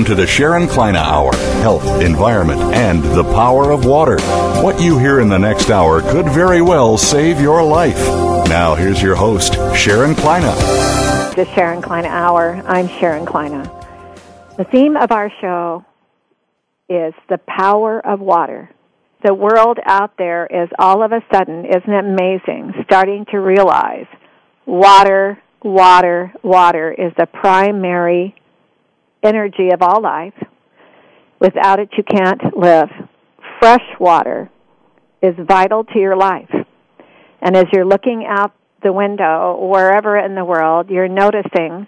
Welcome to the Sharon Kleyne Hour Health, Environment, and the Power of Water. What you hear in the next hour could very well save your life. Now, here's your host, Sharon Kleyne. The Sharon Kleyne Hour. I'm Sharon Kleyne. The theme of our show is the power of water. The world out there is all of a sudden, isn't it amazing, starting to realize water, water, water is the primary energy of all life. Without it, you can't live. Fresh water is vital to your life. And as you're looking out the window, wherever in the world, you're noticing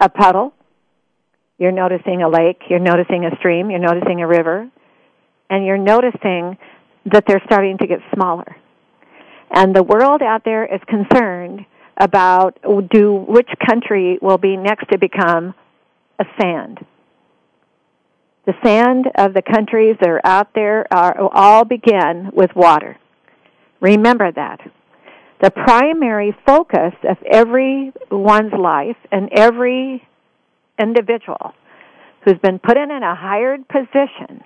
a puddle, you're noticing a lake, you're noticing a stream, you're noticing a river, and you're noticing that they're starting to get smaller. And the world out there is concerned about do which country will be next to become a sand. The sand of the countries that are out there are, all begin with water. Remember that. The primary focus of everyone's life and every individual who's been put in a hired position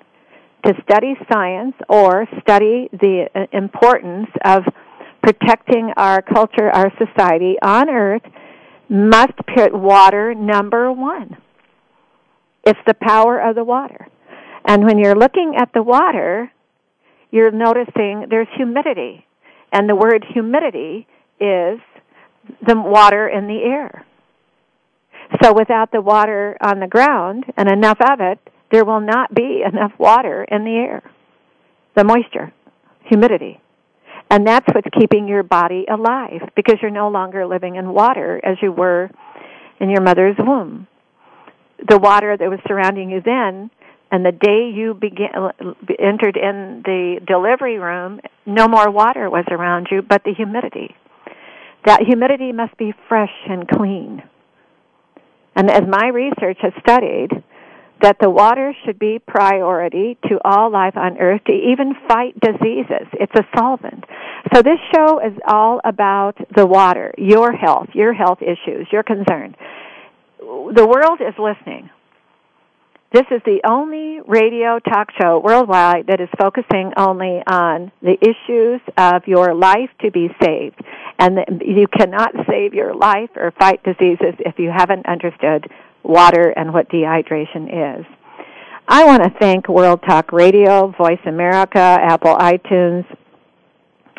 to study science or study the uh, importance of protecting our culture, our society on earth must put water number one. It's the power of the water. And when you're looking at the water, you're noticing there's humidity. And the word humidity is the water in the air. So without the water on the ground and enough of it, there will not be enough water in the air. The moisture, humidity. And that's what's keeping your body alive because you're no longer living in water as you were in your mother's womb the water that was surrounding you then and the day you began entered in the delivery room no more water was around you but the humidity. That humidity must be fresh and clean. And as my research has studied that the water should be priority to all life on earth to even fight diseases. It's a solvent. So this show is all about the water your health your health issues your concern the world is listening. This is the only radio talk show worldwide that is focusing only on the issues of your life to be saved. And you cannot save your life or fight diseases if you haven't understood water and what dehydration is. I want to thank World Talk Radio, Voice America, Apple iTunes,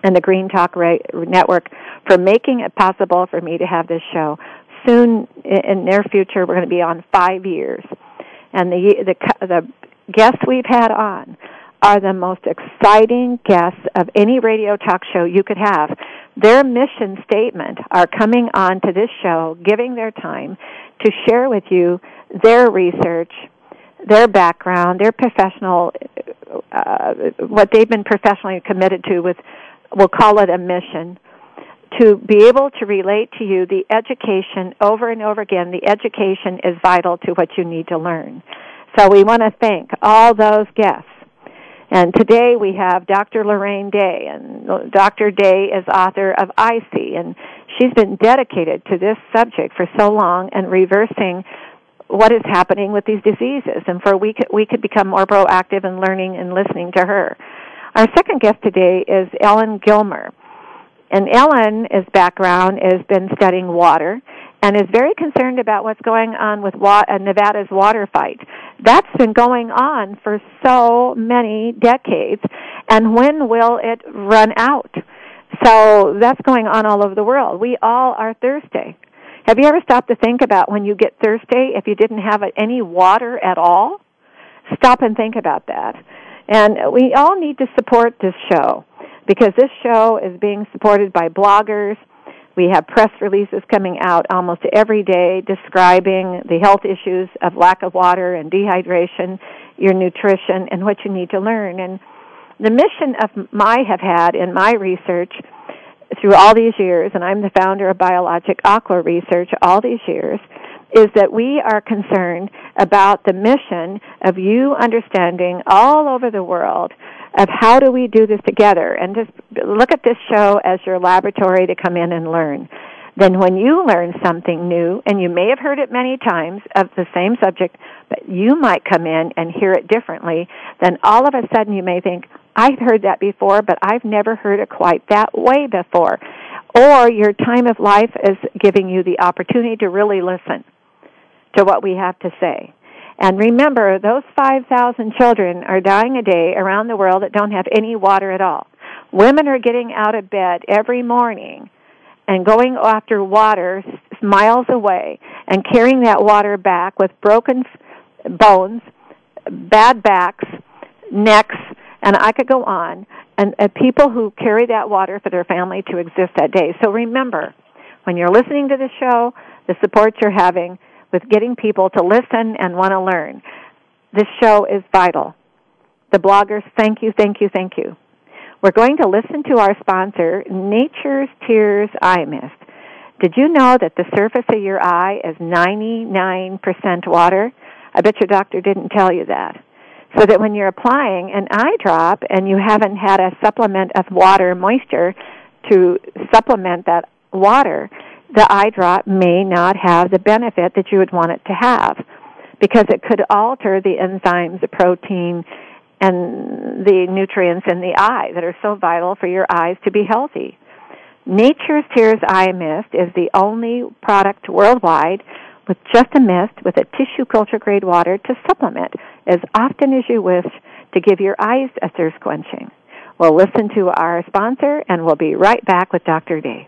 and the Green Talk Network for making it possible for me to have this show soon in their future we're going to be on five years, and the the the guests we've had on are the most exciting guests of any radio talk show you could have. Their mission statement are coming on to this show, giving their time to share with you their research, their background, their professional, uh, what they've been professionally committed to with, we'll call it a mission to be able to relate to you the education over and over again. The education is vital to what you need to learn. So we want to thank all those guests. And today we have Dr. Lorraine Day, and Dr. Day is author of I See, and she's been dedicated to this subject for so long and reversing what is happening with these diseases, and for we could, we could become more proactive in learning and listening to her. Our second guest today is Ellen Gilmer. And Ellen's background has been studying water and is very concerned about what's going on with uh, Nevada's water fight. That's been going on for so many decades, and when will it run out? So that's going on all over the world. We all are thirsty. Have you ever stopped to think about when you get thirsty if you didn't have any water at all? Stop and think about that. And we all need to support this show because this show is being supported by bloggers. We have press releases coming out almost every day describing the health issues of lack of water and dehydration, your nutrition, and what you need to learn. And the mission of my have had in my research through all these years, and I'm the founder of Biologic Aqua Research all these years, is that we are concerned about the mission of you understanding all over the world of how do we do this together and just look at this show as your laboratory to come in and learn. Then when you learn something new, and you may have heard it many times of the same subject, but you might come in and hear it differently, then all of a sudden you may think, I've heard that before, but I've never heard it quite that way before. Or your time of life is giving you the opportunity to really listen to what we have to say. And remember, those 5,000 children are dying a day around the world that don't have any water at all. Women are getting out of bed every morning and going after water miles away and carrying that water back with broken bones, bad backs, necks, and I could go on. And, and people who carry that water for their family to exist that day. So remember, when you're listening to the show, the support you're having, with getting people to listen and want to learn. This show is vital. The bloggers, thank you, thank you, thank you. We're going to listen to our sponsor, Nature's Tears Eye Mist. Did you know that the surface of your eye is 99% water? I bet your doctor didn't tell you that. So that when you're applying an eye drop and you haven't had a supplement of water moisture to supplement that water, the eye drop may not have the benefit that you would want it to have because it could alter the enzymes, the protein, and the nutrients in the eye that are so vital for your eyes to be healthy. Nature's Tears Eye Mist is the only product worldwide with just a mist with a tissue culture grade water to supplement as often as you wish to give your eyes a thirst quenching. We'll listen to our sponsor and we'll be right back with Dr. Day.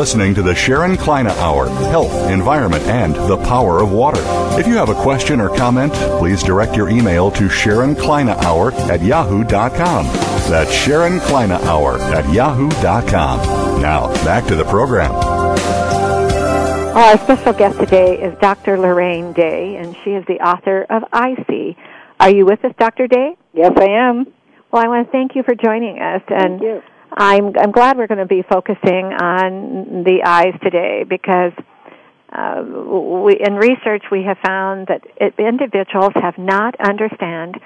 Listening to the Sharon Kleyne Hour Health, Environment, and the Power of Water. If you have a question or comment, please direct your email to Sharon Kleyne Hour at yahoo.com. That's Sharon Kleyne Hour at yahoo.com. Now, back to the program. Our special guest today is Dr. Lorraine Day, and she is the author of I-See. Are you with us, Dr. Day? Yes, I am. Well, I want to thank you for joining us. And thank you. I'm I'm glad we're going to be focusing on the eyes today because uh, we, in research we have found that it, individuals have not understand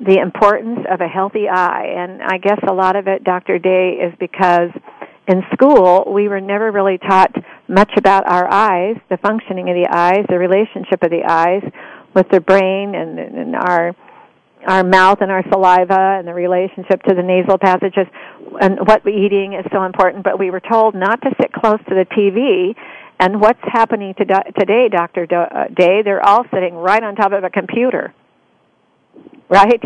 the importance of a healthy eye, and I guess a lot of it, Dr. Day, is because in school we were never really taught much about our eyes, the functioning of the eyes, the relationship of the eyes with the brain and, and our our mouth and our saliva and the relationship to the nasal passages and what we're eating is so important, but we were told not to sit close to the TV. And what's happening to do- today, Dr. Uh, Day? They're all sitting right on top of a computer. Right?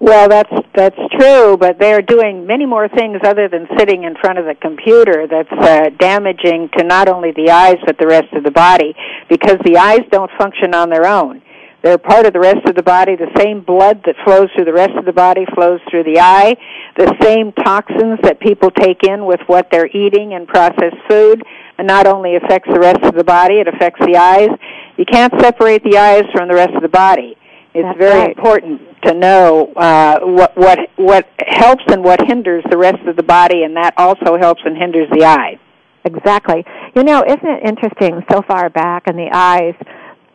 Well, that's that's true, but they are doing many more things other than sitting in front of the computer. That's uh, damaging to not only the eyes but the rest of the body because the eyes don't function on their own. They're part of the rest of the body. The same blood that flows through the rest of the body flows through the eye. The same toxins that people take in with what they're eating and processed food not only affects the rest of the body, it affects the eyes. You can't separate the eyes from the rest of the body. It's That's very right. important to know uh, what what what helps and what hinders the rest of the body, and that also helps and hinders the eye. Exactly. You know, isn't it interesting? So far back in the eyes,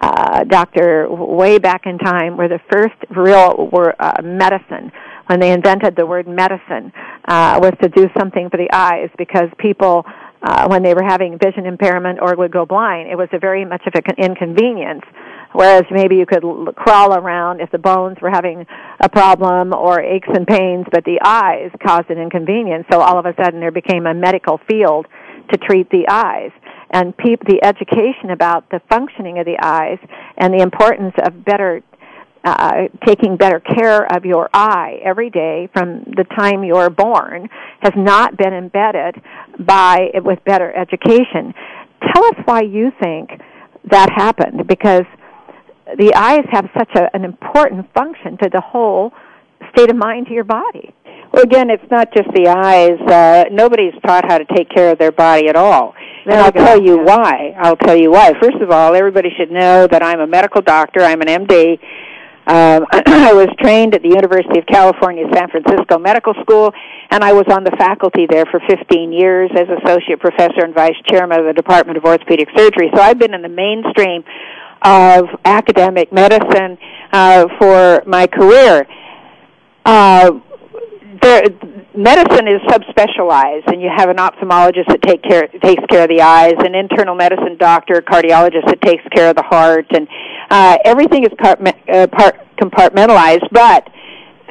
uh, doctor, way back in time, were the first real were uh, medicine. When they invented the word medicine, uh, was to do something for the eyes because people, uh, when they were having vision impairment or would go blind, it was a very much of an inconvenience. Whereas maybe you could l- crawl around if the bones were having a problem or aches and pains, but the eyes caused an inconvenience. So all of a sudden there became a medical field to treat the eyes and peop- the education about the functioning of the eyes and the importance of better uh, taking better care of your eye every day from the time you're born has not been embedded by with better education. Tell us why you think that happened because the eyes have such a, an important function to the whole state of mind to your body. Well, again, it's not just the eyes. Uh, nobody's taught how to take care of their body at all. And I'll tell you why. I'll tell you why. First of all, everybody should know that I'm a medical doctor. I'm an MD. Um, I was trained at the University of California, San Francisco Medical School, and I was on the faculty there for 15 years as associate professor and vice chairman of the Department of Orthopedic Surgery. So I've been in the mainstream of academic medicine uh, for my career. Uh, there, medicine is subspecialized, and you have an ophthalmologist that take care, takes care of the eyes, an internal medicine doctor, cardiologist that takes care of the heart, and uh, everything is part, uh, part compartmentalized. But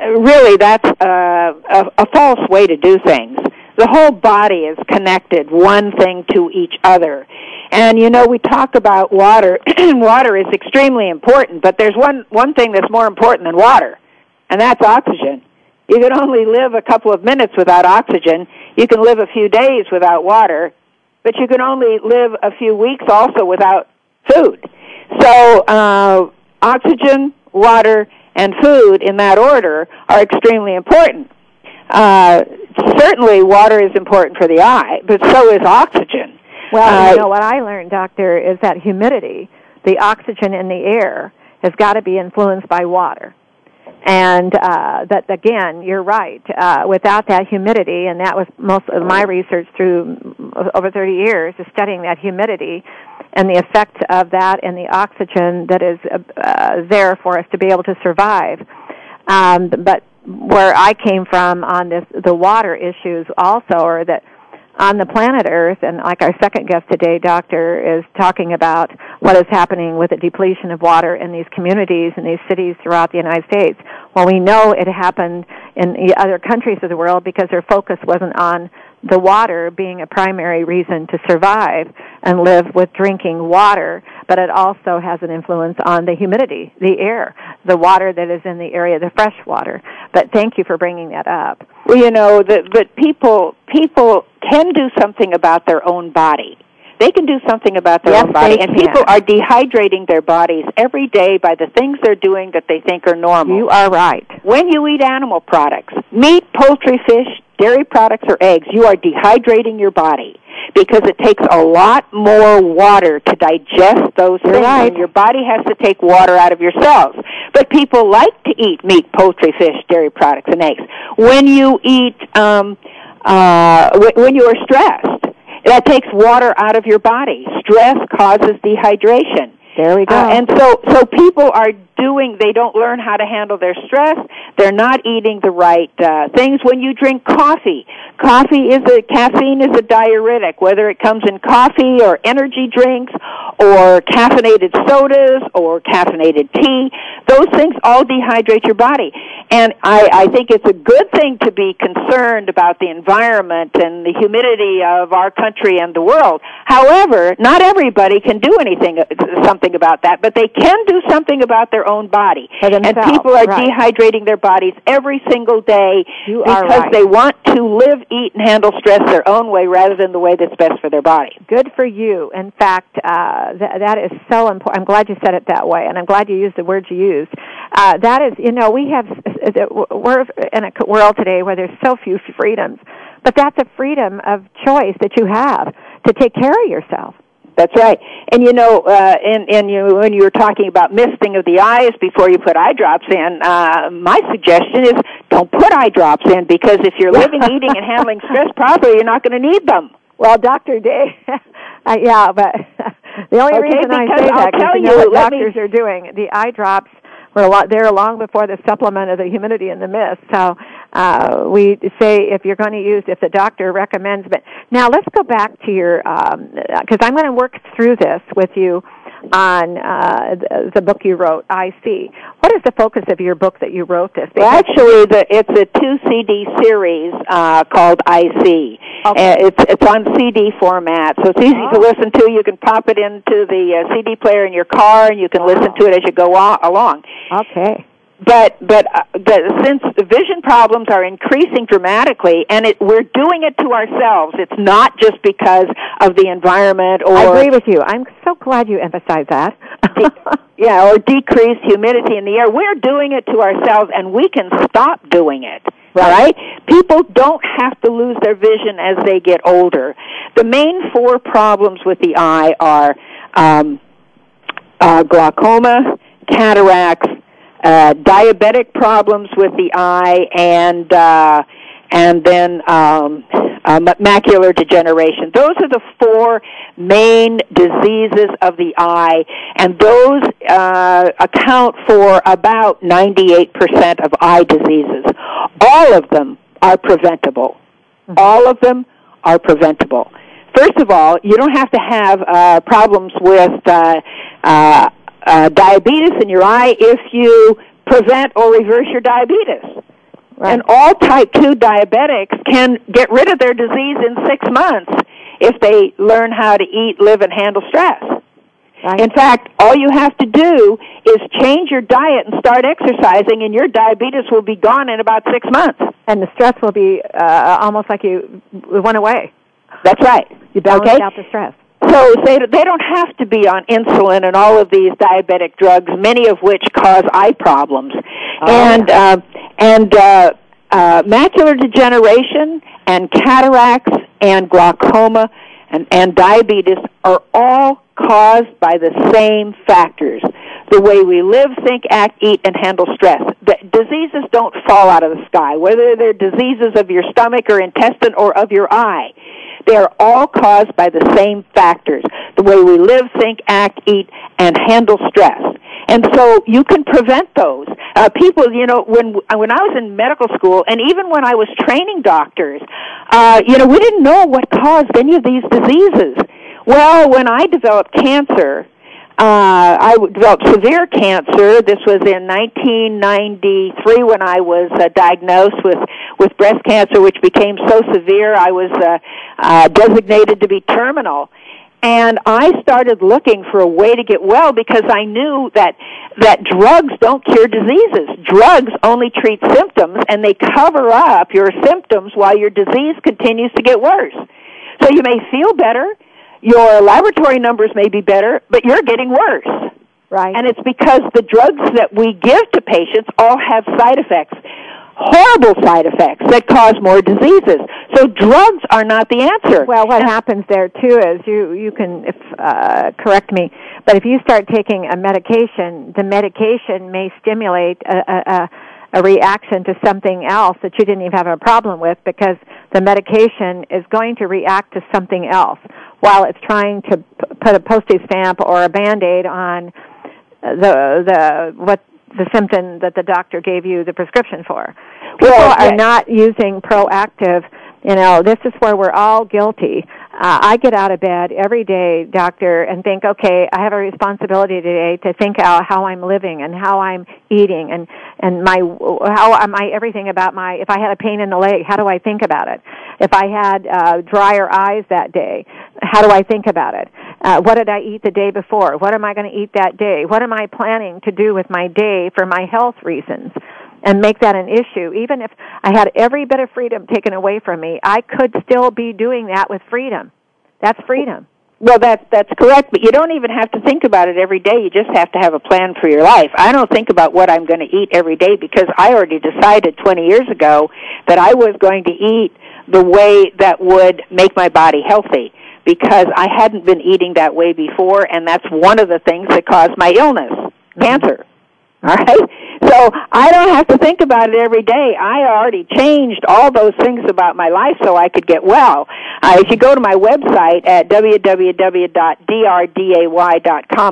uh, really, that's uh, a, a false way to do things. The whole body is connected, one thing to each other. And you know, we talk about water. water is extremely important, but there's one one thing that's more important than water, and that's oxygen. You can only live a couple of minutes without oxygen. You can live a few days without water, but you can only live a few weeks also without food. So, uh, oxygen, water, and food in that order are extremely important. Uh, certainly, water is important for the eye, but so is oxygen. Well, Uh, you know what I learned, doctor, is that humidity, the oxygen in the air, has got to be influenced by water. And uh, that again, you're right. Uh, without that humidity, and that was most of my research through over 30 years, is studying that humidity and the effect of that and the oxygen that is uh, uh, there for us to be able to survive. Um, but where I came from on this, the water issues also are that on the planet Earth, and like our second guest today, Doctor, is talking about what is happening with the depletion of water in these communities and these cities throughout the United States. Well, we know it happened in the other countries of the world because their focus wasn't on the water being a primary reason to survive and live with drinking water, but it also has an influence on the humidity, the air, the water that is in the area, the fresh water. But thank you for bringing that up. Well, you know, that but people people can do something about their own body. They can do something about their Yes, own body, and can. people are dehydrating their bodies every day by the things they're doing that they think are normal. You are right. when you eat animal products, meat, poultry, fish, dairy products, or eggs, you are dehydrating your body because it takes a lot more water to digest those You're things, right. and your body has to take water out of your cells. But people like to eat meat, poultry, fish, dairy products, and eggs. When you eat, um, uh, wh- when you are stressed, that takes water out of your body. Stress causes dehydration. There we go. Uh, and so, so people are doing. They don't learn how to handle their stress. They're not eating the right uh, things. When you drink coffee, coffee is a caffeine is a diuretic. Whether it comes in coffee or energy drinks or caffeinated sodas or caffeinated tea, those things all dehydrate your body. And I, I think it's a good thing to be concerned about the environment and the humidity of our country and the world. However, not everybody can do anything, something about that, but they can do something about their own body. And people are right. dehydrating their bodies every single day You because right. they want to live, eat, and handle stress their own way rather than the way that's best for their body. Good for you. In fact, uh, th- that is so important. I'm glad you said it that way, and I'm glad you used the words you used. Uh, that is, you know, we have we're in a world today where there's so few freedoms, but that's a freedom of choice that you have to take care of yourself. That's right. And you know, uh, and, and you, when you were talking about misting of the eyes before you put eye drops in, uh, my suggestion is don't put eye drops in because if you're living, eating, and handling stress properly, you're not going to need them. Well, Doctor Day, uh, yeah, but the only Okay, reason I say I'll that is to know what let me- doctors are doing. The eye drops were a lot there long before the supplement of the humidity in the mist. So uh, we say if you're going to use, if the doctor recommends. But now let's go back to your, um because I'm going to work through this with you on uh, the, the book you wrote, I See. What is the focus of your book that you wrote this? Well, actually, the, it's a two CD series uh, called I See. Okay. Uh, it's it's on CD format, so it's easy to Oh. listen to. You can pop it into the uh, CD player in your car, and you can listen to it as you go on, along. okay. But but uh, the, since the vision problems are increasing dramatically, and it, we're doing it to ourselves, it's not just because of the environment or I agree with you. I'm so glad you emphasize that. yeah, or decreased humidity in the air. We're doing it to ourselves, and we can stop doing it. Right? People don't have to lose their vision as they get older. The main four problems with the eye are um, uh, glaucoma, cataracts, uh, diabetic problems with the eye, and uh, and then um, uh, macular degeneration. Those are the four main diseases of the eye, and those uh, account for about 98% of eye diseases. All of them are preventable. All of them are preventable. First of all, you don't have to have uh, problems with uh, uh, uh, diabetes in your eye if you prevent or reverse your diabetes. Right. And all type 2 diabetics can get rid of their disease in six months if they learn how to eat, live, and handle stress. Right. In fact, all you have to do is change your diet and start exercising, and your diabetes will be gone in about six months. and the stress will be uh, almost like you went away. That's right. You balance Okay? out the stress. So they they don't have to be on insulin and all of these diabetic drugs, many of which cause eye problems, and uh, and uh, uh, macular degeneration and cataracts and glaucoma and and diabetes are all caused by the same factors. The way we live, think, act, eat, and handle stress. The diseases don't fall out of the sky, whether they're diseases of your stomach or intestine or of your eye. They are all caused by the same factors. The way we live, think, act, eat, and handle stress. And so you can prevent those. Uh, people, you know, when when I was in medical school, and even when I was training doctors, uh, you know, we didn't know what caused any of these diseases. Well, when I developed cancer, uh, I developed severe cancer. This was in 1993 when I was uh, diagnosed with with breast cancer, which became so severe I was uh, uh, designated to be terminal. And I started looking for a way to get well because I knew that that drugs don't cure diseases. Drugs only treat symptoms, and they cover up your symptoms while your disease continues to get worse. So you may feel better, your laboratory numbers may be better, but you're getting worse. Right. And it's because the drugs that we give to patients all have side effects, horrible side effects that cause more diseases. So drugs are not the answer. Well, what happens there too is you you can if, uh, correct me, but if you start taking a medication, the medication may stimulate a, a, a a reaction to something else that you didn't even have a problem with because the medication is going to react to something else while it's trying to p- put a postage stamp or a band-aid on the the what the symptom that the doctor gave you the prescription for. People Well, are not using proactive. You know, this is where we're all guilty. Uh, I get out of bed every day, doctor, and think, okay, I have a responsibility today to think out how I'm living and how I'm eating and and my how am I everything about my. If I had a pain in the leg, how do I think about it? If I had uh, drier eyes that day, how do I think about it? Uh, what did I eat the day before? What am I going to eat that day? What am I planning to do with my day for my health reasons? And make that an issue. Even if I had every bit of freedom taken away from me, I could still be doing that with freedom. That's freedom. Well, that that's correct, but you don't even have to think about it every day. You just have to have a plan for your life. I don't think about what I'm going to eat every day because I already decided 20 years ago that I was going to eat the way that would make my body healthy because I hadn't been eating that way before and that's one of the things that caused my illness, cancer. All right? So I don't have to think about it every day. I already changed all those things about my life so I could get well. Uh, if you go to my website at www.drday.com,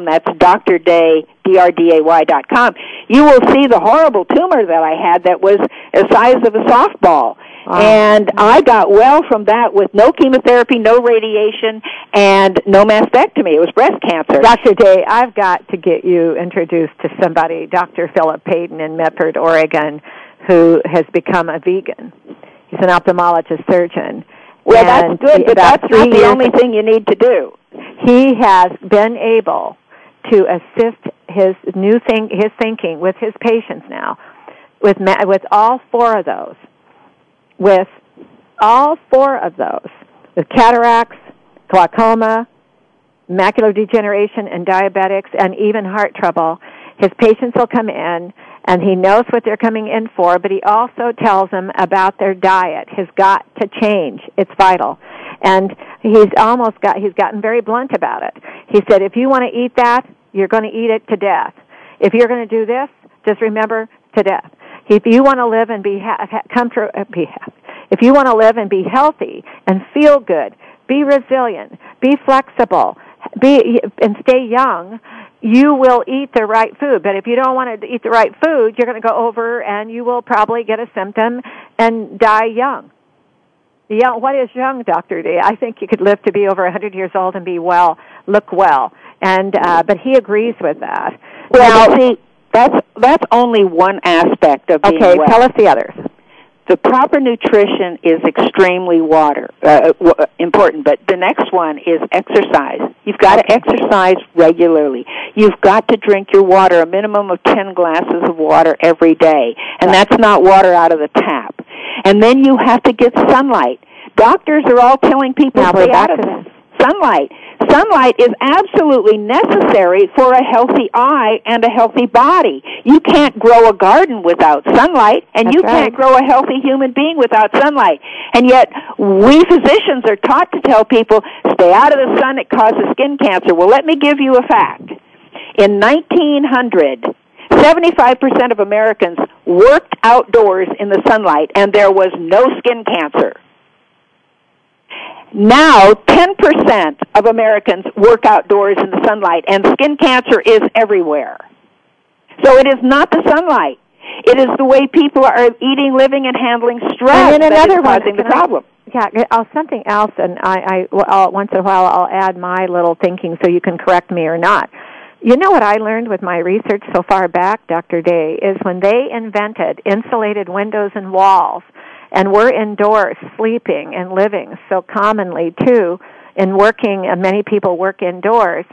that's Dr. Day, drday.com, you will see the horrible tumor that I had that was the size of a softball. Wow. And I got well from that with no chemotherapy, no radiation, and no mastectomy. It was breast cancer. Dr. Day, I've got to get you introduced to somebody, Dr. Philip Payton in Medford, Oregon, who has become a vegan. He's an ophthalmologist surgeon. Well, that's good, but that's not the only thing you need to do. He has been able to assist his new thing, his thinking with his patients now, with with all four of those with all four of those, with cataracts, glaucoma, macular degeneration, and diabetics, and even heart trouble, his patients will come in and he knows what they're coming in for, but he also tells them about their diet has got to change. It's vital. And he's almost got, he's gotten very blunt about it. He said, if you want to eat that, you're going to eat it to death. If you're going to do this, just remember to death. If you want to live and be ha- come to uh, be if you want to live and be healthy and feel good, be resilient, be flexible, be and stay young, you will eat the right food. But if you don't want to eat the right food, you're going to go over and you will probably get a symptom and die young. Young, what is young, Doctor Day? I think you could live to be over 100 years old and be well, look well. And uh, but he agrees with that. Well, now, see, that's that's only one aspect of being okay. well. Tell us the others. The proper nutrition is extremely water uh, w- uh, important, but the next one is exercise. You've got to exercise regularly. You've got to drink your water, a minimum of 10 glasses of water every day, and that's not water out of the tap. And then you have to get sunlight. Doctors are all telling people now stay out of this sunlight. Sunlight is absolutely necessary for a healthy eye and a healthy body. You can't grow a garden without sunlight, and That's you right. can't grow a healthy human being without sunlight. And yet, we physicians are taught to tell people, stay out of the sun, it causes skin cancer. Well, let me give you a fact. In 1900, 75% of Americans worked outdoors in the sunlight, and there was no skin cancer. Now, 10% of Americans work outdoors in the sunlight, and skin cancer is everywhere. So it is not the sunlight. It is the way people are eating, living, and handling stress and then another is causing one, the problem. I, yeah, I'll, something else, and I, I well, I'll, once in a while I'll add my little thinking so you can correct me or not. You know what I learned with my research so far back, Dr. Day, is when they invented insulated windows and walls, and we're indoors sleeping and living so commonly too, and working, and many people work indoors,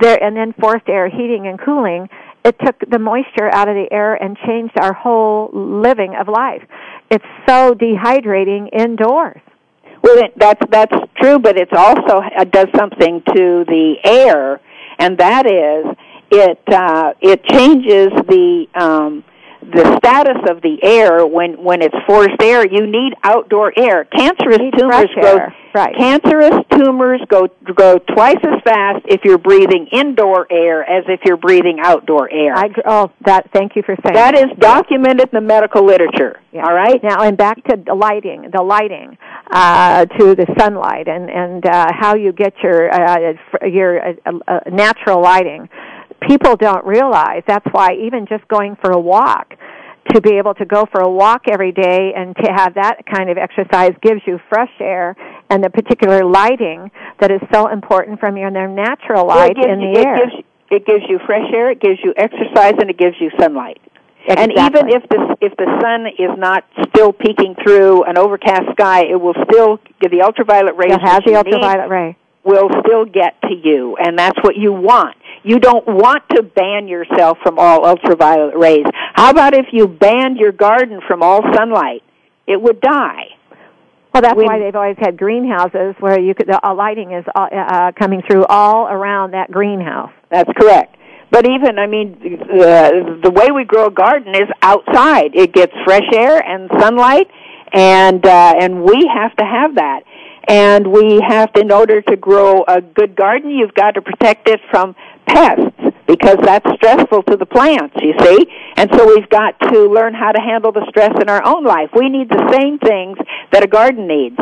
there, and then forced air heating and cooling, it took the moisture out of the air and changed our whole living of life. It's so dehydrating indoors. Well, that's that's true, but it's also it does something to the air, and that is it uh, it changes the um, the status of the air when when it's forced air. You need outdoor air. Cancerous tumors go. Right. cancerous tumors go go twice as fast if you're breathing indoor air as if you're breathing outdoor air. I, oh, that. Thank you for saying that is documented in the medical literature. Yeah. All right. Now, and back to the lighting, the lighting uh, to the sunlight, and and uh, how you get your uh, your uh, uh, natural lighting. People don't realize that's why even just going for a walk, to be able to go for a walk every day and to have that kind of exercise gives you fresh air and the particular lighting that is so important from your their natural Well, light it gives in you, the it air. Gives, it gives you fresh air, it gives you exercise, and it gives you sunlight. Exactly. And even if the if the sun is not still peeking through an overcast sky, it will still give the ultraviolet rays. Have that the you ultraviolet ray. will still get to you, and that's what you want. You don't want to ban yourself from all ultraviolet rays. How about if you banned your garden from all sunlight? It would die. Well, that's we, why they've always had greenhouses where you could, the uh, lighting is uh, uh, coming through all around that greenhouse. That's correct. But even, I mean, uh, the way we grow a garden is outside. It gets fresh air and sunlight, and uh, and we have to have that. And we have to, in order to grow a good garden, you've got to protect it from pests because that's stressful to the plants, you see. And so we've got to learn how to handle the stress in our own life. We need the same things that a garden needs.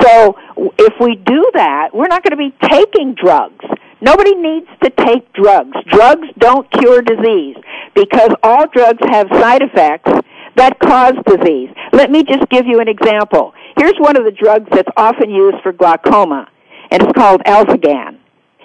So if we do that, we're not going to be taking drugs. Nobody needs to take drugs. Drugs don't cure disease because all drugs have side effects that cause disease. Let me just give you an example. Here's one of the drugs that's often used for glaucoma, and it's called Alphagan.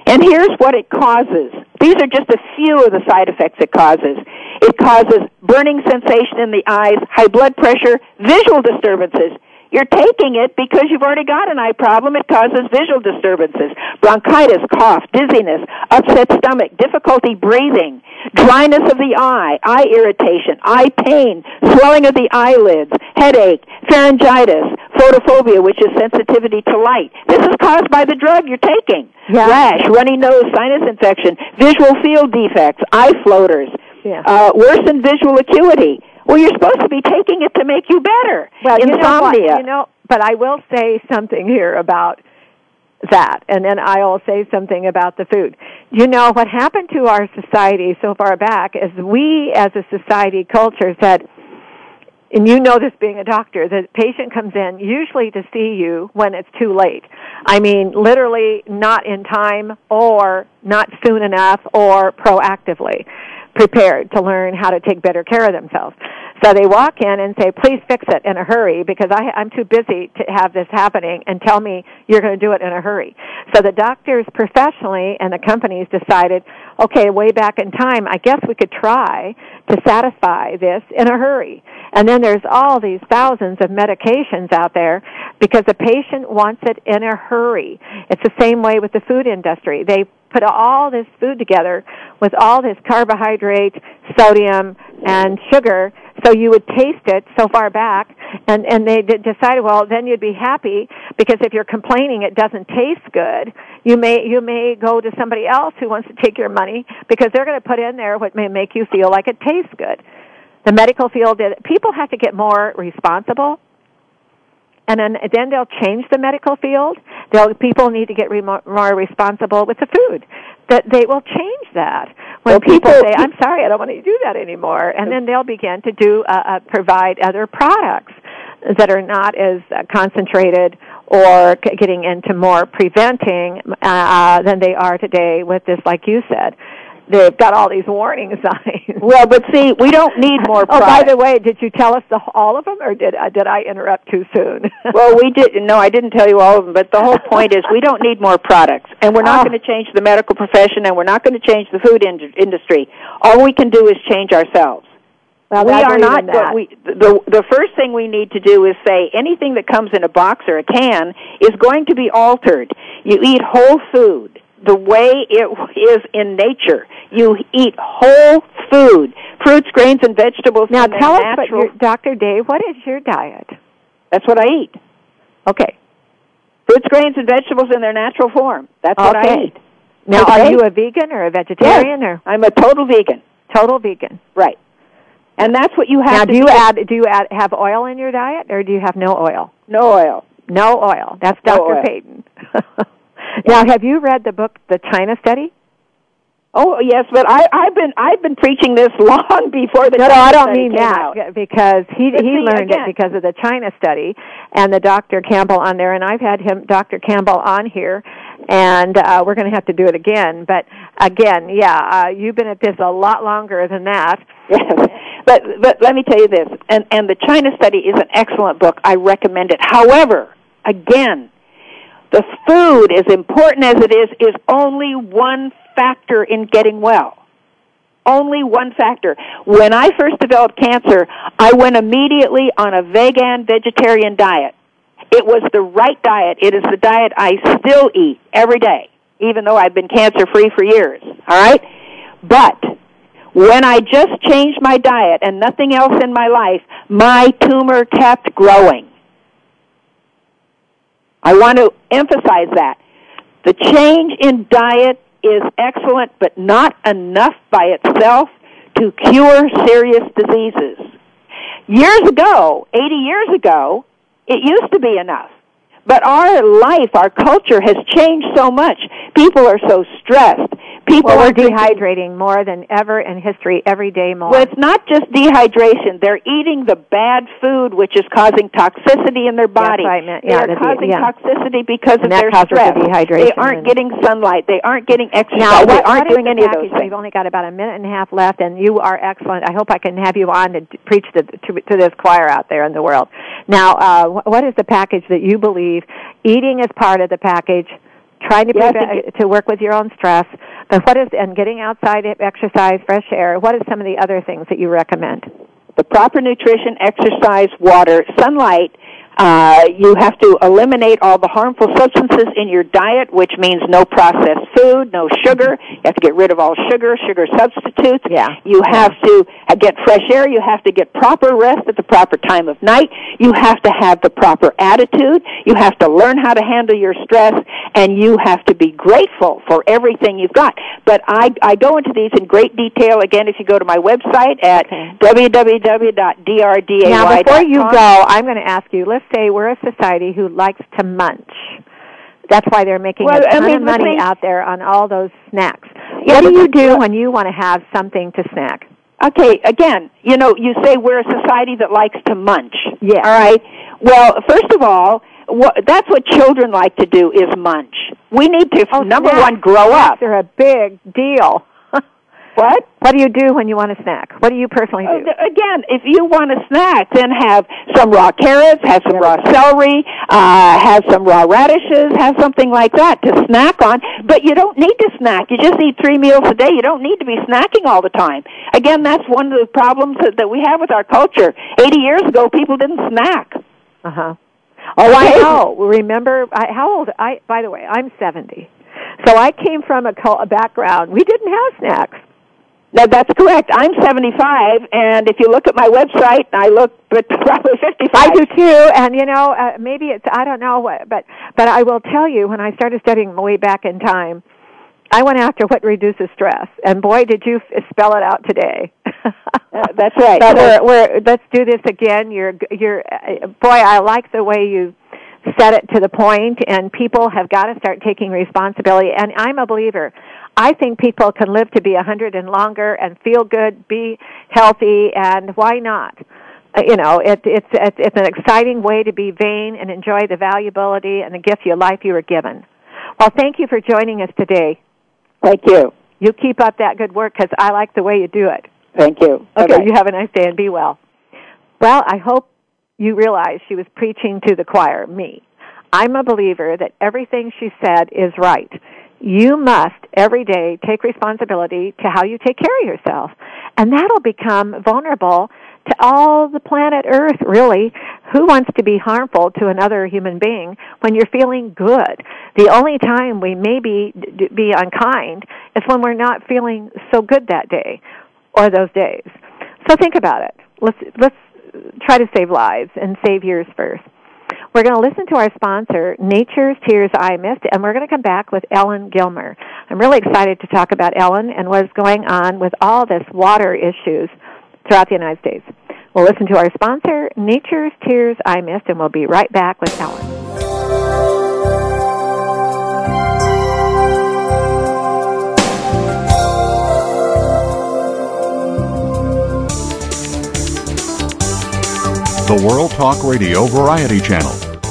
And here's what it causes. These are just a few of the side effects it causes. It causes burning sensation in the eyes, high blood pressure, visual disturbances. You're taking it because you've already got an eye problem. It causes visual disturbances, bronchitis, cough, dizziness, upset stomach, difficulty breathing, dryness of the eye, eye irritation, eye pain, swelling of the eyelids, headache, pharyngitis, photophobia, which is sensitivity to light. This is caused by the drug you're taking. Yeah. Rash, runny nose, sinus infection, visual field defects, eye floaters, yeah. uh, worsened visual acuity. Well, you're supposed to be taking it to make you better. Well, Insomnia. You know, you know, but I will say something here about that, and then I'll say something about the food. You know, what happened to our society so far back is we as a society culture said, and you know this being a doctor, the patient comes in usually to see you when it's too late. I mean, literally not in time or not soon enough or proactively prepared to learn how to take better care of themselves. So they walk in and say, please fix it in a hurry because I, I'm too busy to have this happening and tell me you're going to do it in a hurry. So the doctors professionally and the companies decided, okay, way back in time, I guess we could try to satisfy this in a hurry. And then there's all these thousands of medications out there because the patient wants it in a hurry. It's the same way with the food industry. They put all this food together with all this carbohydrate, sodium, and sugar so you would taste it so far back. And and they d- decided well then you'd be happy because if you're complaining it doesn't taste good you may you may go to somebody else who wants to take your money because they're going to put in there what may make you feel like it tastes good. The medical field people have to get more responsible and then then they'll change the medical field. They'll people need to get re- more responsible with the food. That they will change that when well, people, people, say, "I'm sorry, I don't want to do that anymore," and then they'll begin to do uh, uh, provide other products that are not as uh, concentrated or c- getting into more preventing uh, uh, than they are today with this, like you said they've got all these warning signs. Well, but see, we don't need more. oh, by the way, did you tell us the, all of them, or did uh, did I interrupt too soon? well, we did. No, I didn't tell you all of them. But the whole point is, we don't need more products, and we're not oh. going to change the medical profession, and we're not going to change the food in- industry. All we can do is change ourselves. Well, we are not. That. We, the the first thing we need to do is say anything that comes in a box or a can is going to be altered. You eat whole food the way it is in nature. You eat whole food, fruits, grains, and vegetables. Now tell us, your, Dr. Dave, what is your diet? That's what I eat. Okay. Fruits, grains, and vegetables in their natural form. That's what. I eat. Now, okay. are you a vegan or a vegetarian? Yes, or I'm a total vegan. Total vegan. Right. And that's what you have. Now, do you add do you add have oil in your diet, or do you have no oil? No oil. No oil. That's no Dr. Oil. Payton. Now, have you read the book, The China Study? Oh yes, but I, I've been I've been preaching this long before the. No, no, I don't mean that out. because he but he see, learned again, it because of the China study and the Dr. Campbell on there, and I've had him Dr. Campbell on here, and uh, we're going to have to do it again. But again, yeah, uh, you've been at this a lot longer than that. Yes, but but let me tell you this, and and the China study is an excellent book. I recommend it. However, again, the food, as important as it is, is only one factor in getting well. Only one factor. When I first developed cancer, I went immediately on a vegan vegetarian diet. It was the right diet. It is the diet I still eat every day, even though I've been cancer free for years. All right? But when I just changed my diet and nothing else in my life, my tumor kept growing. I want to emphasize that. The change in diet is excellent, but not enough by itself to cure serious diseases. Years ago, 80 years ago, it used to be enough. But our life, our culture has changed so much. People are so stressed. People well, are dehydrating more than ever in history, every day more. Well, it's not just dehydration. They're eating the bad food, which is causing toxicity in their body. That's what I meant. Yeah, they're the, causing yeah. toxicity because and of their stress. The dehydration they aren't getting sunlight. They aren't getting exercise. Now, what, they aren't doing any the of those things. We've only got about a minute and a half left, and you are excellent. I hope I can have you on to preach to, to, to this choir out there in the world. Now, uh, what is the package that you believe eating is part of the package? Trying to Yes, prevent, to work with your own stress, but what is and getting outside, exercise, fresh air. What are some of the other things that you recommend? the proper nutrition, exercise, water, sunlight. Uh, you have to eliminate all the harmful substances in your diet, which means no processed food, no sugar. You have to get rid of all sugar, sugar substitutes. Yeah. You have to uh, get fresh air. You have to get proper rest at the proper time of night. You have to have the proper attitude. You have to learn how to handle your stress, and you have to be grateful for everything you've got. But I, I go into these in great detail again if you go to my website at Okay. www.drday.com. Now, before you go, I'm going to ask you. Let's say we're a society who likes to munch. That's why they're making Well, a I ton mean, of money thing- out there on all those snacks. Yeah, what do you do when you want to have something to snack? Okay, again, you know, you say we're a society that likes to munch. Yeah. All right. Well, first of all, what, that's what children like to do is munch. We need to Oh, number snacks. one grow up. They're a big deal. What? what do you do when you want a snack? What do you personally do? th- Again, if you want a snack, then have some raw carrots, have some raw celery, uh, have some raw radishes, have something like that to snack on. But you don't need to snack. You just eat three meals a day. You don't need to be snacking all the time. Again, that's one of the problems that, that we have with our culture. Eighty years ago, people didn't snack. Uh huh. Oh, I know. Remember, I, how old? I by the way, I'm 70, so I came from a, cul- a background. We didn't have snacks. No, that's correct. I'm 75, and if you look at my website, I look but probably 55. I do too, and you know, uh, maybe it's I don't know what, but but I will tell you when I started studying way back in time, I went after what reduces stress, and boy, did you f- spell it out today. Uh, that's right. But we're, we're let's do this again. You're you're uh, boy, I like the way you set it to the point, and people have got to start taking responsibility. And I'm a believer. I think people can live to be a hundred and longer and feel good, be healthy, and why not? Uh, you know, it, it's it's it's an exciting way to be vain and enjoy the valuability and the gift of life you were given. Well, thank you for joining us today. Thank you. You keep up that good work because I like the way you do it. Thank you. Okay, Bye-bye. you have a nice day and be well. Well, I hope you realize she was preaching to the choir, me. I'm a believer that everything she said is right. You must every day take responsibility to how you take care of yourself. And that'll become vulnerable to all the planet Earth, really. Who wants to be harmful to another human being when you're feeling good? The only time we may be, be unkind is when we're not feeling so good that day or those days. So think about it. Let's let's try to save lives and save yours first. We're going to listen to our sponsor, Nature's Tears Eye Mist, and we're going to come back with Ellen Gilmer. I'm really excited to talk about Ellen and what's going on with all this water issues throughout the United States. We'll listen to our sponsor, Nature's Tears Eye Mist, and we'll be right back with Ellen. The World Talk Radio Variety Channel,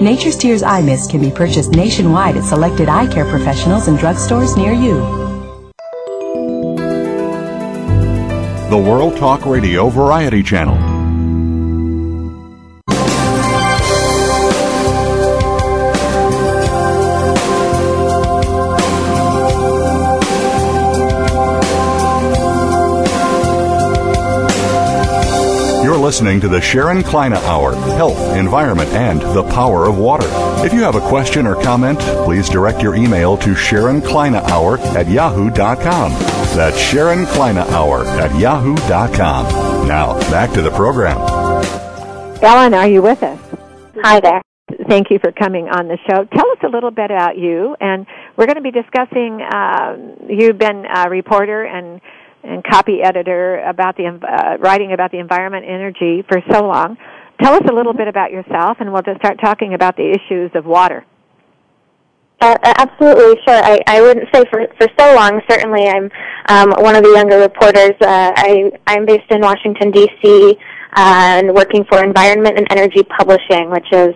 Nature's Tears Eye Mist can be purchased nationwide at selected eye care professionals and drugstores near you. The World Talk Radio Variety Channel. Listening to the Sharon Kleyne Hour Health, Environment, and the Power of Water. If you have a question or comment, please direct your email to Sharon Kleyne Hour at yahoo.com. That's Sharon Kleyne Hour at yahoo.com. Now, back to the program. Ellen, are you with us? Hi there. Thank you for coming on the show. Tell us a little bit about you, and we're going to be discussing. Uh, you've been a reporter and and copy editor about the uh, writing about the environment energy for so long. Tell us a little bit about yourself, and we'll just start talking about the issues of water. Uh, absolutely, sure. I, I wouldn't say for for so long. Certainly, I'm um, one of the younger reporters. Uh, I I'm based in Washington D.C. Uh, and working for Environment and Energy Publishing, which is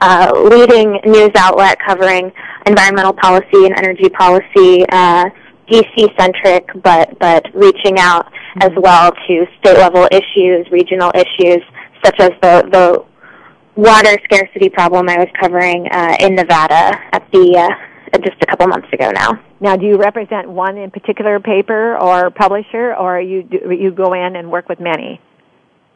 uh, leading news outlet covering environmental policy and energy policy uh, DC centric, but but reaching out as well to state level issues, regional issues, such as the the water scarcity problem I was covering uh, in Nevada at the uh, just a couple months ago now. Now, do you represent one in particular paper or publisher, or you do, you go in and work with many?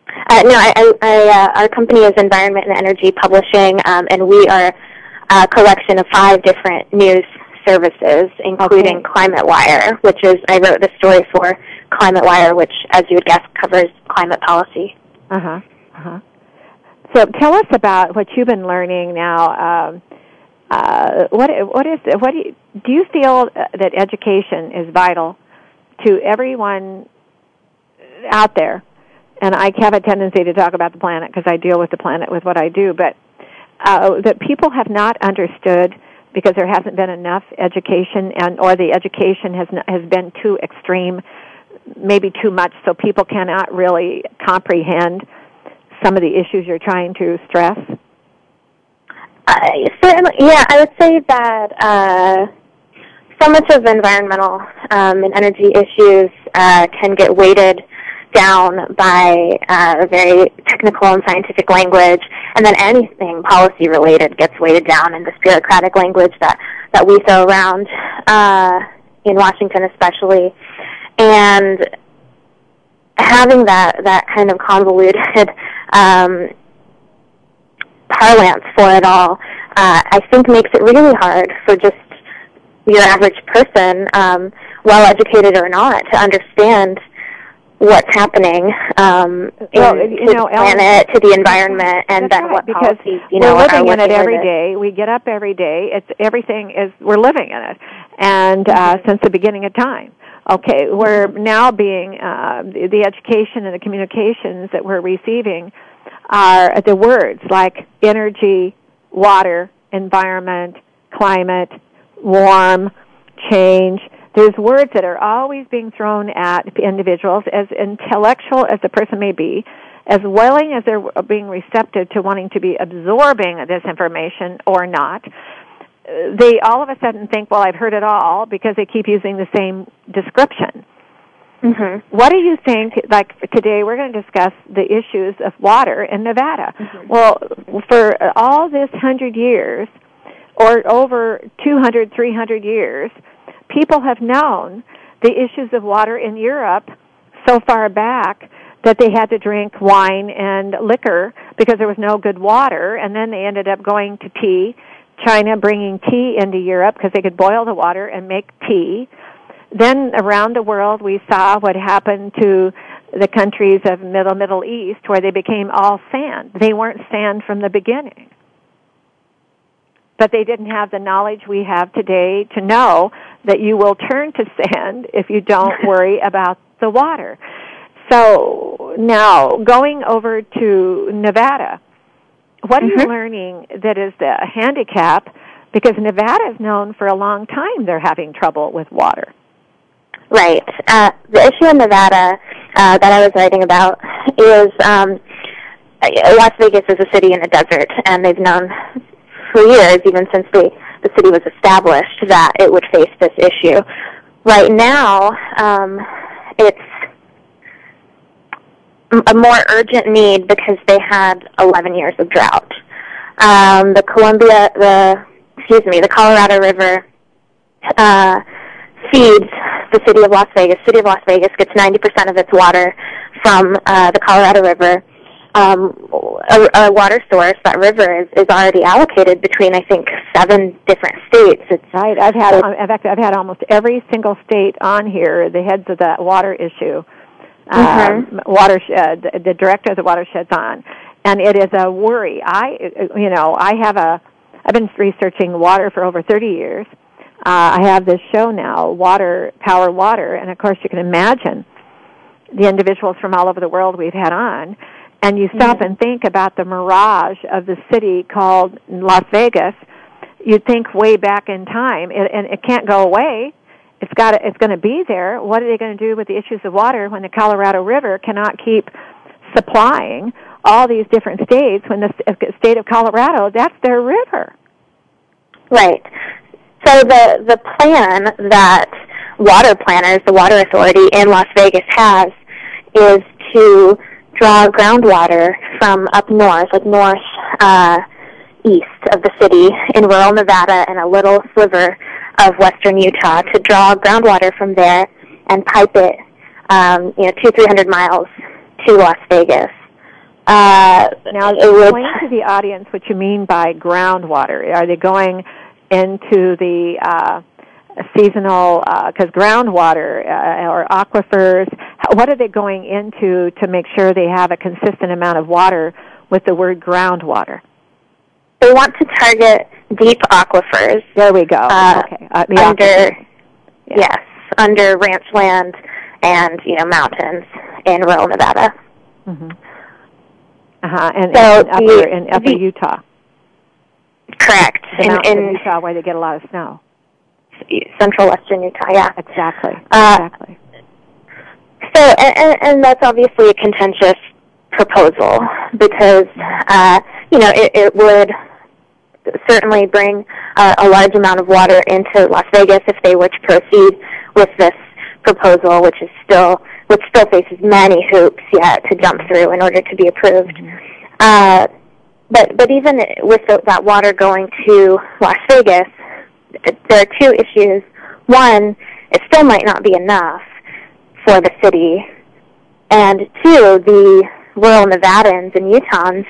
Uh, no, I, I, I, uh, our company is Environment and Energy Publishing, um, and we are a collection of five different news services, including okay. Climate Wire, which is I wrote the story for Climate Wire, which, as you would guess, covers climate policy. Uh huh. Uh huh. So tell us about what you've been learning now. Um, uh, what what is what do you, do you feel that education is vital to everyone out there? And I have a tendency to talk about the planet because I deal with the planet with what I do, but uh, that people have not understood because there hasn't been enough education and or the education has not, has been too extreme maybe too much so people cannot really comprehend some of the issues you're trying to stress. Uh, certainly yeah i would say that uh, so much of environmental um, and energy issues uh, can get weighted down by uh, very technical and scientific language, and then anything policy related gets weighted down in this bureaucratic language that that we throw around uh, in Washington, especially, and having that that kind of convoluted um, parlance for it all, uh, I think makes it really hard for just your average person, um, well educated or not, to understand what's happening um, well, in, you know, the planet, to the environment, and then right, what because policies, you know, we're living in it every day. We get up every day. It's everything is we're living in it, and uh, mm-hmm. since the beginning of time. Okay, we're now being uh, the education and the communications that we're receiving are the words like energy, water, environment, climate, warm, change there's words that are always being thrown at individuals, as intellectual as the person may be, as willing as they're being receptive to wanting to be absorbing this information or not. They all of a sudden think, well, I've heard it all because they keep using the same description. Mm-hmm. What do you think? Like today, we're going to discuss the issues of water in Nevada. Mm-hmm. Well, for all this hundred years, or over 200, 300 years, people have known the issues of water in Europe so far back that they had to drink wine and liquor because there was no good water. And then they ended up going to tea china bringing tea into europe because they could boil the water and make tea. Then around the world we saw what happened to the countries of middle middle east where they became all sand. They weren't sand from the beginning. But they didn't have the knowledge we have today to know that you will turn to sand if you don't worry about the water. So now going over to Nevada, what are mm-hmm. you learning that is the handicap? Because Nevada is known for a long time they're having trouble with water. Right. Uh, the issue in Nevada uh, that I was writing about is um, Las Vegas is a city in the desert, and they've known for years, even since the the city was established, that it would face this issue. Right now, um, it's a more urgent need because they had 11 years of drought. Um, the Columbia, the excuse me, the Colorado River uh, feeds the city of Las Vegas. City of Las Vegas gets 90% of its water from uh, the Colorado River. Um, a, a water source, that river is, is already allocated between I think seven different states. It's right. I've had, in fact, I've had almost every single state on here. The heads of that water issue, mm-hmm. um, watershed, the, the director of the watershed's on, and it is a worry. I, you know, I have a, I've been researching water for over 30 years. Uh, I have this show now, Water, Power Water, and of course you can imagine the individuals from all over the world we've had on and you stop mm-hmm. and think about the mirage of the city called Las Vegas, you'd think way back in time, it, and it can't go away. It's got to, it's going to be there. What are they going to do with the issues of water when the Colorado River cannot keep supplying all these different states when the state of Colorado that's their river? Right. So the the plan that water planners, the water authority in Las Vegas has is to draw groundwater from up north, like north uh, east of the city in rural Nevada and a little sliver of western Utah to draw groundwater from there and pipe it, um, you know, two three hundred miles to Las Vegas. Uh, now, explain to the audience what you mean by groundwater. Are they going into the uh, seasonal because uh, groundwater uh, or aquifers what are they going into to make sure they have a consistent amount of water with the word groundwater? They want to target deep aquifers there we go. uh, okay. Uh, under yeah. yes under ranch land and you know mountains in rural nevada. Mm-hmm. uh-huh and, so and upper, the, in upper the, utah. Correct. The in, in utah where they get a lot of snow central western Utah. Yeah, exactly. Uh, exactly. So, and, and that's obviously a contentious proposal because uh, you know it, it would certainly bring uh, a large amount of water into Las Vegas if they were to proceed with this proposal, which is still which still faces many hoops yet to jump through in order to be approved. Mm-hmm. Uh, but but even with the, that water going to Las Vegas, there are two issues. One, it still might not be enough for the city, and two, the rural Nevadans and Utahns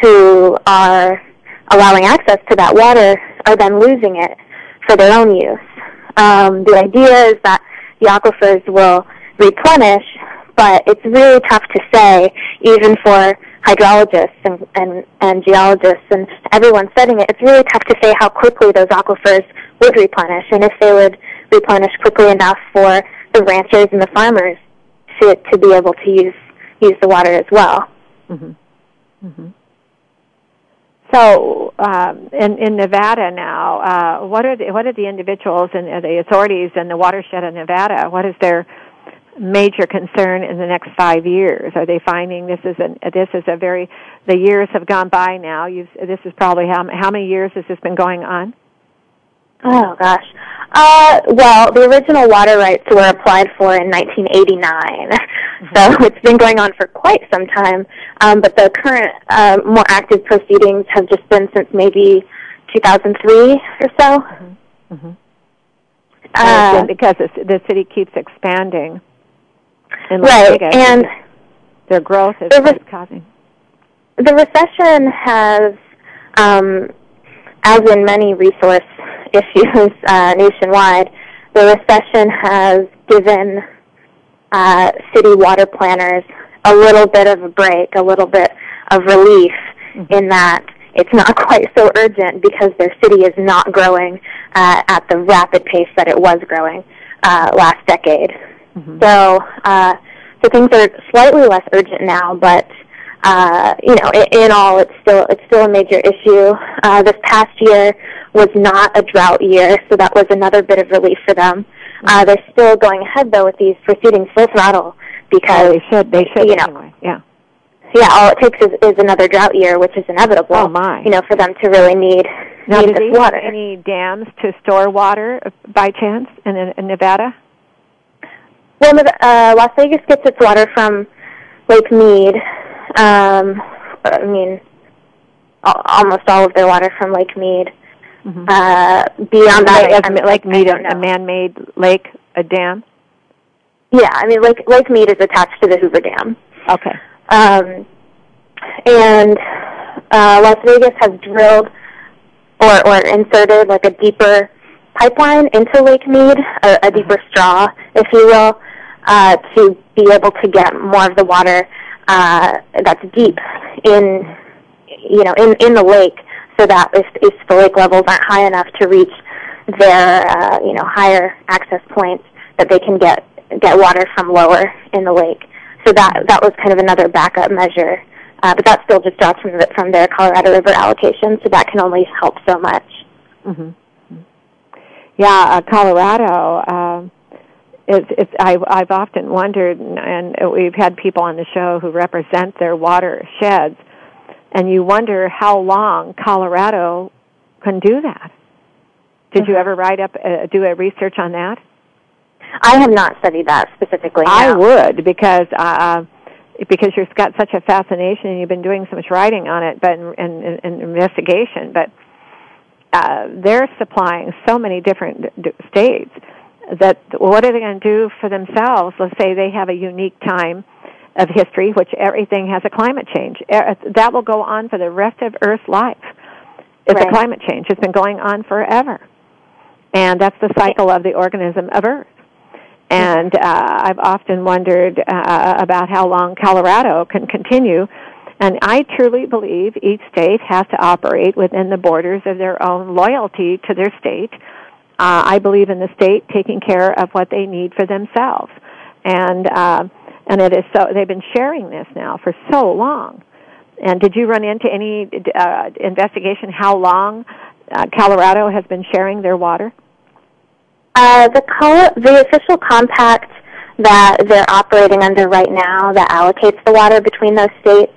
who are allowing access to that water are then losing it for their own use. Um, the idea is that the aquifers will replenish, but it's really tough to say, even for hydrologists and, and, and geologists and everyone studying it, it's really tough to say how quickly those aquifers would replenish and if they would replenish quickly enough for the ranchers and the farmers to, to be able to use, use the water as well. Mm-hmm. Mm-hmm. So, um, in, in Nevada now, uh, what are the, what are the individuals and the authorities and the watershed of Nevada? What is their major concern in the next five years? Are they finding this is a this is a very the years have gone by now? You've, this is probably how how many years has this been going on? Oh gosh. Uh, well, the original water rights were applied for in 1989, mm-hmm. so it's been going on for quite some time. Um, but the current uh, more active proceedings have just been since maybe 2003 or so. Mm-hmm. Mm-hmm. Uh, because the, the city keeps expanding in Las right, Vegas, and their growth is, the re- causing. The recession has, um, as in many resource issues uh, nationwide, the recession has given uh, city water planners a little bit of a break, a little bit of relief mm-hmm. in that it's not quite so urgent because their city is not growing uh, at the rapid pace that it was growing uh, last decade. Mm-hmm. So, uh, so things are slightly less urgent now, but uh, you know, in, in all, it's still it's still a major issue. Uh, this past year was not a drought year, so that was another bit of relief for them. Uh, they're still going ahead though with these proceedings full throttle because oh, they should they should you know anyway. yeah yeah all it takes is, is another drought year, which is inevitable. Oh my! You know, for them to really need now, need do this they water. have any dams to store water uh, by chance in, in Nevada? Well, uh, Las Vegas gets its water from Lake Mead. Um, I mean, almost all of their water from Lake Mead. Mhm. Uh, beyond that, Lake, Lake Mead, a, a man-made lake, a dam. Yeah, I mean, Lake Lake Mead is attached to the Hoover Dam. Okay. Um, and uh, Las Vegas has drilled or, or inserted like a deeper pipeline into Lake Mead, a, a deeper straw, if you will, uh, to be able to get more of the water uh, that's deep in, you know, in, in the lake, so that if, if the lake levels aren't high enough to reach their, uh, you know, higher access points, that they can get get water from lower in the lake. So that that was kind of another backup measure, uh, but that still just drops from the, from their Colorado River allocation. So that can only help so much. hmm Yeah, uh, Colorado. Um, it's, it's, I, I've often wondered, and we've had people on the show who represent their watersheds, and you wonder how long Colorado can do that. Did you Mhm. ever write up, uh, do a research on that? I have not studied that specifically. I would because uh, because you've got such a fascination and you've been doing so much writing on it, but and, and, and investigation. But uh, they're supplying so many different d- states that what are they going to do for themselves? Let's say they have a unique time of history, which everything has a climate change. That will go on for the rest of Earth's life. It's Right. a climate change. It's been going on forever, and that's the cycle of the organism of Earth. And uh, I've often wondered uh, about how long Colorado can continue. And I truly believe each state has to operate within the borders of their own loyalty to their state. Uh, I believe in the state taking care of what they need for themselves. And uh, and it is so they've been sharing this now for so long. And did you run into any uh, investigation how long uh, Colorado has been sharing their water? Uh, the col- the official compact that they're operating under right now that allocates the water between those states,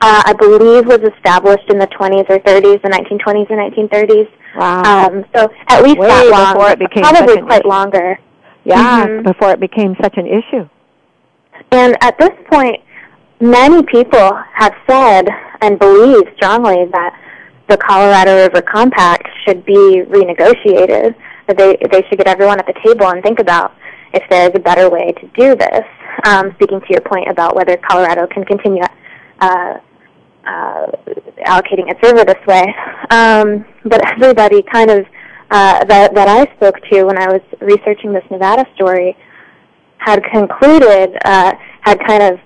uh, I believe, was established in the 20s or 30s, the 1920s or 1930s. Wow. Um, so at least Way that long, before it became probably quite issue. longer. Yeah, Mhm. before it became such an issue. And at this point, many people have said and believe strongly that the Colorado River Compact should be renegotiated. That they they should get everyone at the table and think about if there is a better way to do this. Um, speaking to your point about whether Colorado can continue uh, uh, allocating its river this way, um, but everybody kind of uh, that that I spoke to when I was researching this Nevada story had concluded, uh, had kind of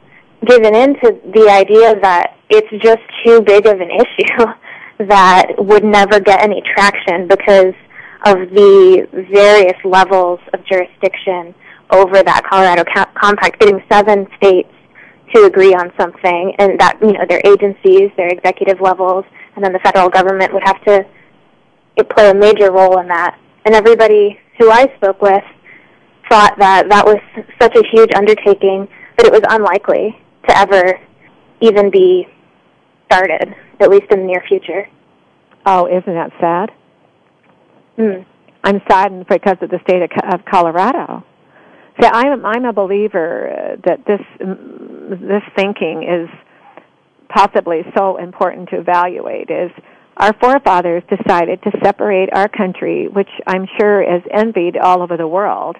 given in to the idea that it's just too big of an issue that would never get any traction because of the various levels of jurisdiction over that Colorado co- compact, getting seven states to agree on something, and that you know their agencies, their executive levels, and then the federal government would have to play a major role in that. And everybody who I spoke with thought that that was such a huge undertaking that it was unlikely to ever even be started, at least in the near future. Oh, isn't that sad? Mm. I'm saddened because of the state of, Colorado. See, I'm I'm a believer that this this thinking is possibly so important to evaluate. Is our forefathers decided to separate our country, which I'm sure is envied all over the world,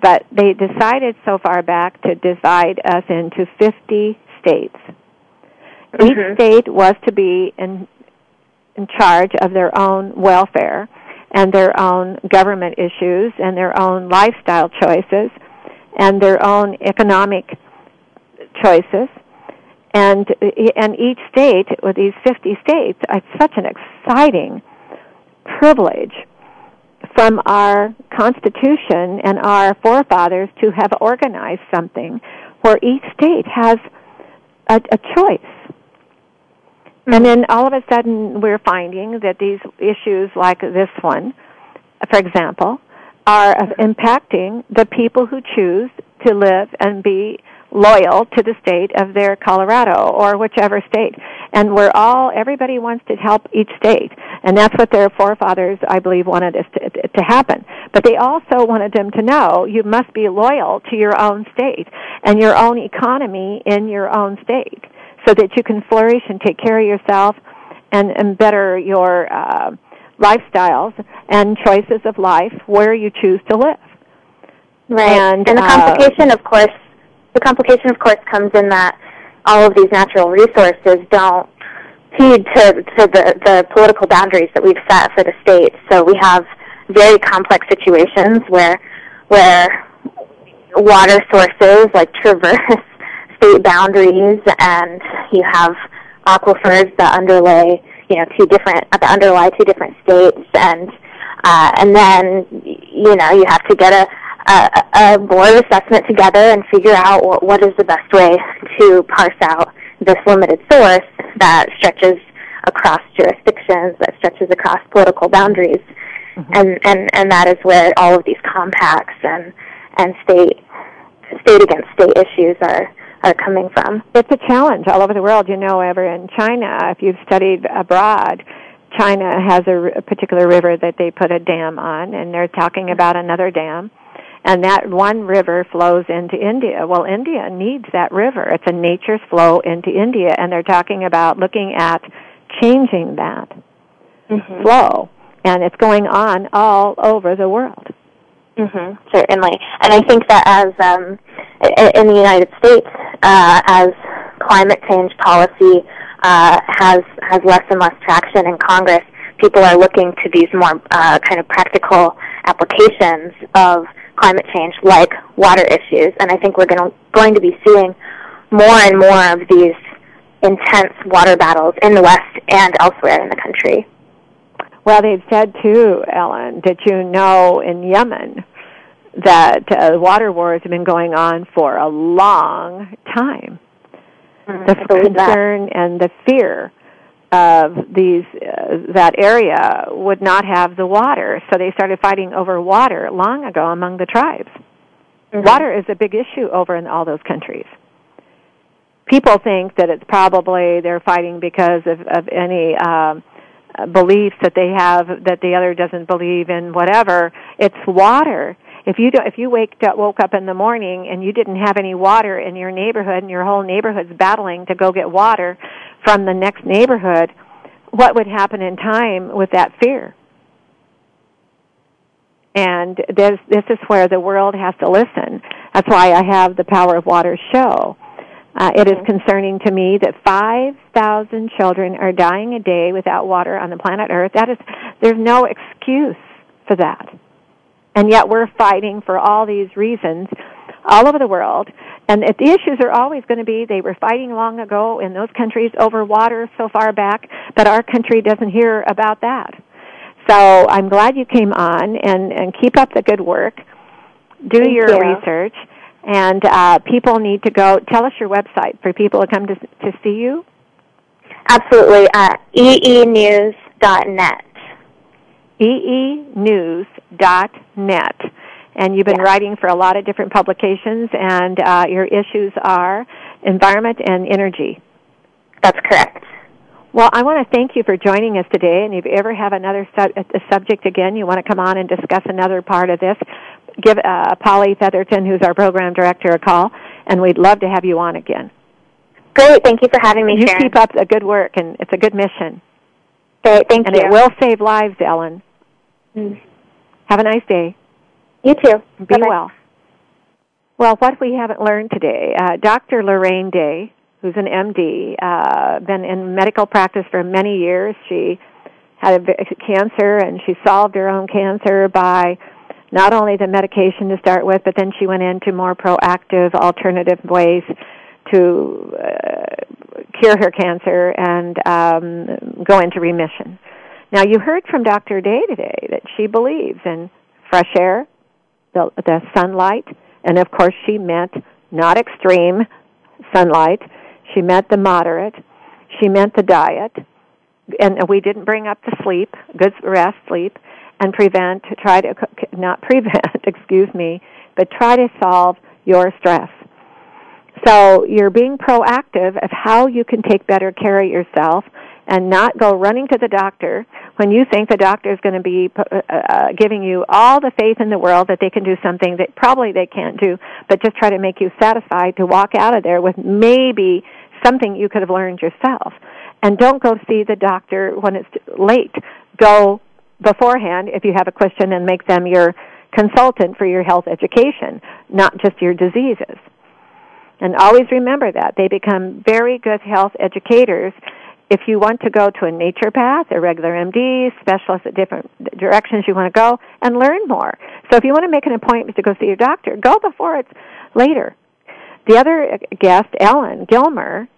but they decided so far back to divide us into 50 states. Mhm. Each state was to be in in charge of their own welfare and their own government issues and their own lifestyle choices and their own economic choices. And and each state with these 50 states it's such an exciting privilege from our constitution and our forefathers to have organized something where each state has a, a choice. And mm-hmm. then all of a sudden we're finding that these issues like this one, for example, are of mm-hmm. impacting the people who choose to live and be loyal to the state of their Colorado or whichever state. And we're all, everybody wants to help each state. And that's what their forefathers, I believe, wanted us to, to happen. But they also wanted them to know you must be loyal to your own state and your own economy in your own state so that you can flourish and take care of yourself and, and better your uh, lifestyles and choices of life where you choose to live. Right. And, and the uh, complication, uh, of course, the complication, of course, comes in that all of these natural resources don't heed to, to the, the political boundaries that we've set for the states. So we have very complex situations where where water sources like traverse state boundaries, and you have aquifers that underlay you know two different that underlie two different states, and uh, and then you know you have to get a a, a board assessment together and figure out what, what is the best way to parse out this limited source that stretches across jurisdictions, that stretches across political boundaries. Mm-hmm. And, and, and that is where all of these compacts and, and state, state against state issues are, are coming from. It's a challenge all over the world. You know, ever in China, if you've studied abroad, China has a, a particular river that they put a dam on, and they're talking about another dam and that one river flows into India. Well, India needs that river. It's a nature's flow into India, and they're talking about looking at changing that mm-hmm. flow, and it's going on all over the world. Mm-hmm, certainly, and I think that as um, in the United States, uh, as climate change policy uh, has has less and less traction in Congress, people are looking to these more uh, kind of practical applications of climate change, like water issues. And I think we're going to, going to be seeing more and more of these intense water battles in the West and elsewhere in the country. Well, they've said too, Ellen, that you know in Yemen that uh, water wars have been going on for a long time. Mm, the concern that. and the fear of these uh, that area would not have the water, so they started fighting over water long ago among the tribes. Mm-hmm. Water is a big issue over in all those countries. People think that it's probably they're fighting because of, of any um, beliefs that they have that the other doesn't believe in. Whatever, it's water. If you do, if you wake up, woke up in the morning and you didn't have any water in your neighborhood and your whole neighborhood's battling to go get water, from the next neighborhood, what would happen in time with that fear? And this, this is where the world has to listen. That's why I have the Power of Water show. Uh, it is concerning to me that 5,000 children are dying a day without water on the planet Earth. That is, there's no excuse for that. And yet we're fighting for all these reasons all over the world. And the issues are always going to be they were fighting long ago in those countries over water so far back, but our country doesn't hear about that. So I'm glad you came on and, and keep up the good work. Do Thank your you. research. And uh, people need to go. Tell us your website for people to come to, to see you. Absolutely. Uh, eenews.net. eenews.net and you've been yeah. writing for a lot of different publications, and uh, your issues are environment and energy. That's correct. Well, I want to thank you for joining us today, and if you ever have another su- a subject again, you want to come on and discuss another part of this, give uh, Polly Featherton, who's our program director, a call, and we'd love to have you on again. Great, thank you for having me, you Sharon. keep up the good work, and it's a good mission. Great, thank and you. And it will save lives, Ellen. Mm. Have a nice day. You too. Be Bye-bye. well. Well, what we haven't learned today, uh, Dr. Lorraine Day, who's an MD, uh, been in medical practice for many years. She had a cancer and she solved her own cancer by not only the medication to start with, but then she went into more proactive alternative ways to uh, cure her cancer and um, go into remission. Now, you heard from Dr. Day today that she believes in fresh air, the, the sunlight, and of course she meant not extreme sunlight. She meant the moderate. She meant the diet. And we didn't bring up the sleep, good rest, sleep, and prevent, try to, not prevent, excuse me, but try to solve your stress. So you're being proactive of how you can take better care of yourself and not go running to the doctor when you think the doctor is going to be uh, uh, giving you all the faith in the world that they can do something that probably they can't do, but just try to make you satisfied to walk out of there with maybe something you could have learned yourself. And don't go see the doctor when it's late. Go beforehand if you have a question and make them your consultant for your health education, not just your diseases. And always remember that. They become very good health educators if you want to go to a naturopath, a regular MD, specialist at different directions you want to go, and learn more. So if you want to make an appointment to go see your doctor, go before it's later. The other guest, Ellen Gilmer,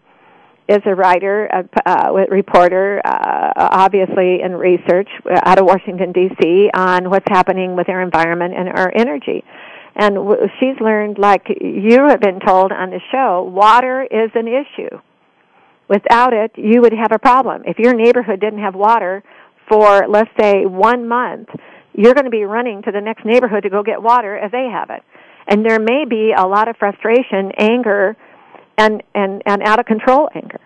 is a writer, a uh, reporter, uh, obviously in research out of Washington D.C. on what's happening with our environment and our energy. And she's learned, like you have been told on the show, water is an issue. Without it, you would have a problem. If your neighborhood didn't have water for, let's say, one month, you're going to be running to the next neighborhood to go get water if they have it. And there may be a lot of frustration, anger, and, and, and out of control anger.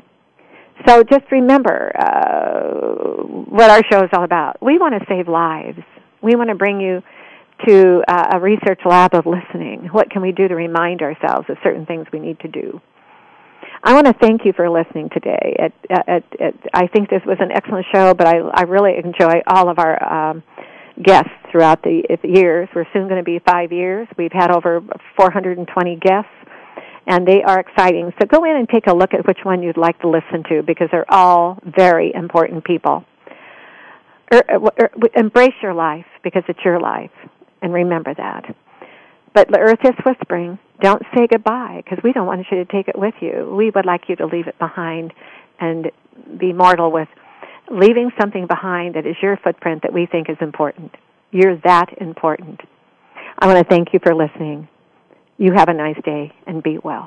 So just remember uh, what our show is all about. We want to save lives. We want to bring you to uh, a research lab of listening. What can we do to remind ourselves of certain things we need to do? I want to thank you for listening today. It, it, it, I think this was an excellent show, but I, I really enjoy all of our um, guests throughout the years. We're soon going to be five years. We've had over 420 guests, and they are exciting. So go in and take a look at which one you'd like to listen to because they're all very important people. Er, er, er, embrace your life because it's your life, and remember that. But the earth is whispering. Don't say goodbye because we don't want you to take it with you. We would like you to leave it behind and be mortal with leaving something behind that is your footprint that we think is important. You're that important. I want to thank you for listening. You have a nice day and be well.